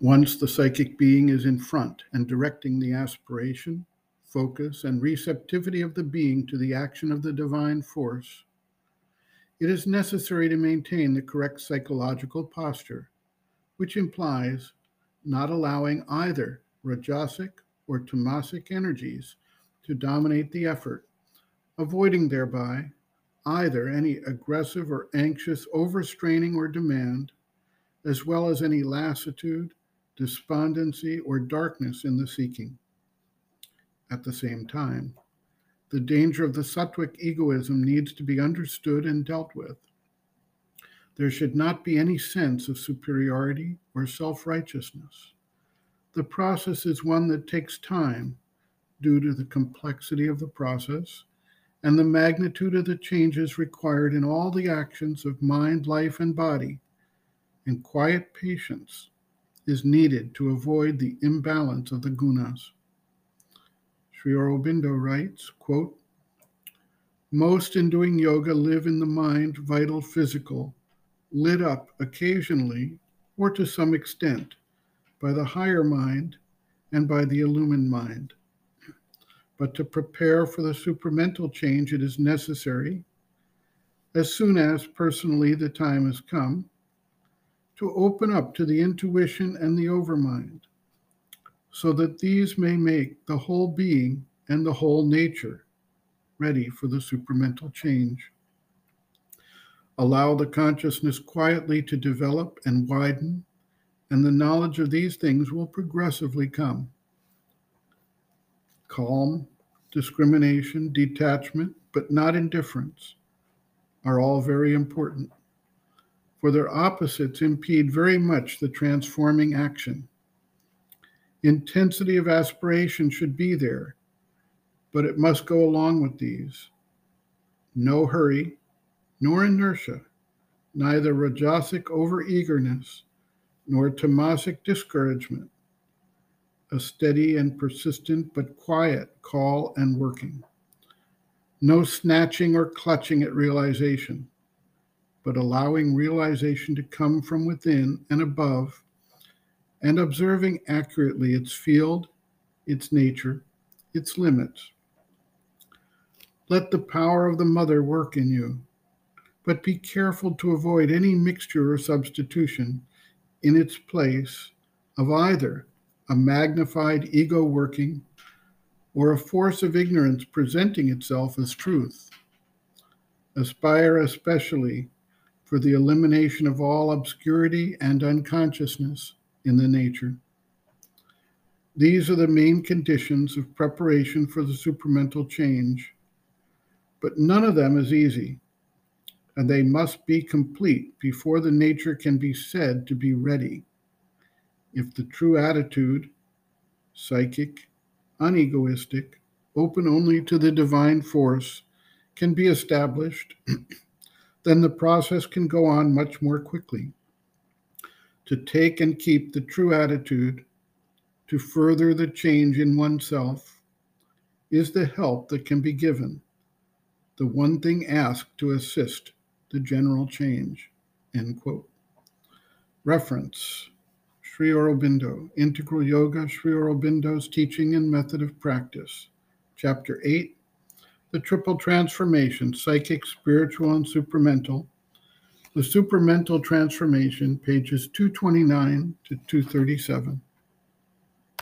Once the psychic being is in front and directing the aspiration, focus, and receptivity of the being to the action of the divine force, it is necessary to maintain the correct psychological posture, which implies not allowing either Rajasic or Tamasic energies to dominate the effort, avoiding thereby either any aggressive or anxious overstraining or demand, as well as any lassitude, despondency, or darkness in the seeking. At the same time, the danger of the sattvic egoism needs to be understood and dealt with. There should not be any sense of superiority or self righteousness. The process is one that takes time due to the complexity of the process and the magnitude of the changes required in all the actions of mind, life, and body, and quiet patience is needed to avoid the imbalance of the gunas. Sri Aurobindo writes, quote, Most in doing yoga live in the mind, vital, physical, lit up occasionally or to some extent by the higher mind and by the illumined mind. But to prepare for the supramental change, it is necessary, as soon as personally the time has come, to open up to the intuition and the overmind, so that these may make the whole being and the whole nature ready for the supramental change. Allow the consciousness quietly to develop and widen, and the knowledge of these things will progressively come. Calm, discrimination, detachment, but not indifference are all very important for their opposites impede very much the transforming action. Intensity of aspiration should be there, but it must go along with these. No hurry, nor inertia, neither rajasic overeagerness, nor tamasic discouragement. A steady and persistent but quiet call and working. No snatching or clutching at realization but allowing realization to come from within and above, and observing accurately its field, its nature, its limits. Let the power of the mother work in you, but be careful to avoid any mixture or substitution in its place of either a magnified ego working or a force of ignorance presenting itself as truth. Aspire especially for the elimination of all obscurity and unconsciousness in the nature. These are the main conditions of preparation for the supramental change, but none of them is easy, and they must be complete before the nature can be said to be ready. If the true attitude, psychic, unegoistic, open only to the divine force, can be established then the process can go on much more quickly. To take and keep the true attitude to further the change in oneself is the help that can be given, the one thing asked to assist the general change. End quote. Reference Sri Aurobindo, Integral Yoga, Sri Aurobindo's Teaching and Method of Practice, Chapter 8, the triple transformation psychic, spiritual, and supramental. The supramental transformation, pages 229 to 237.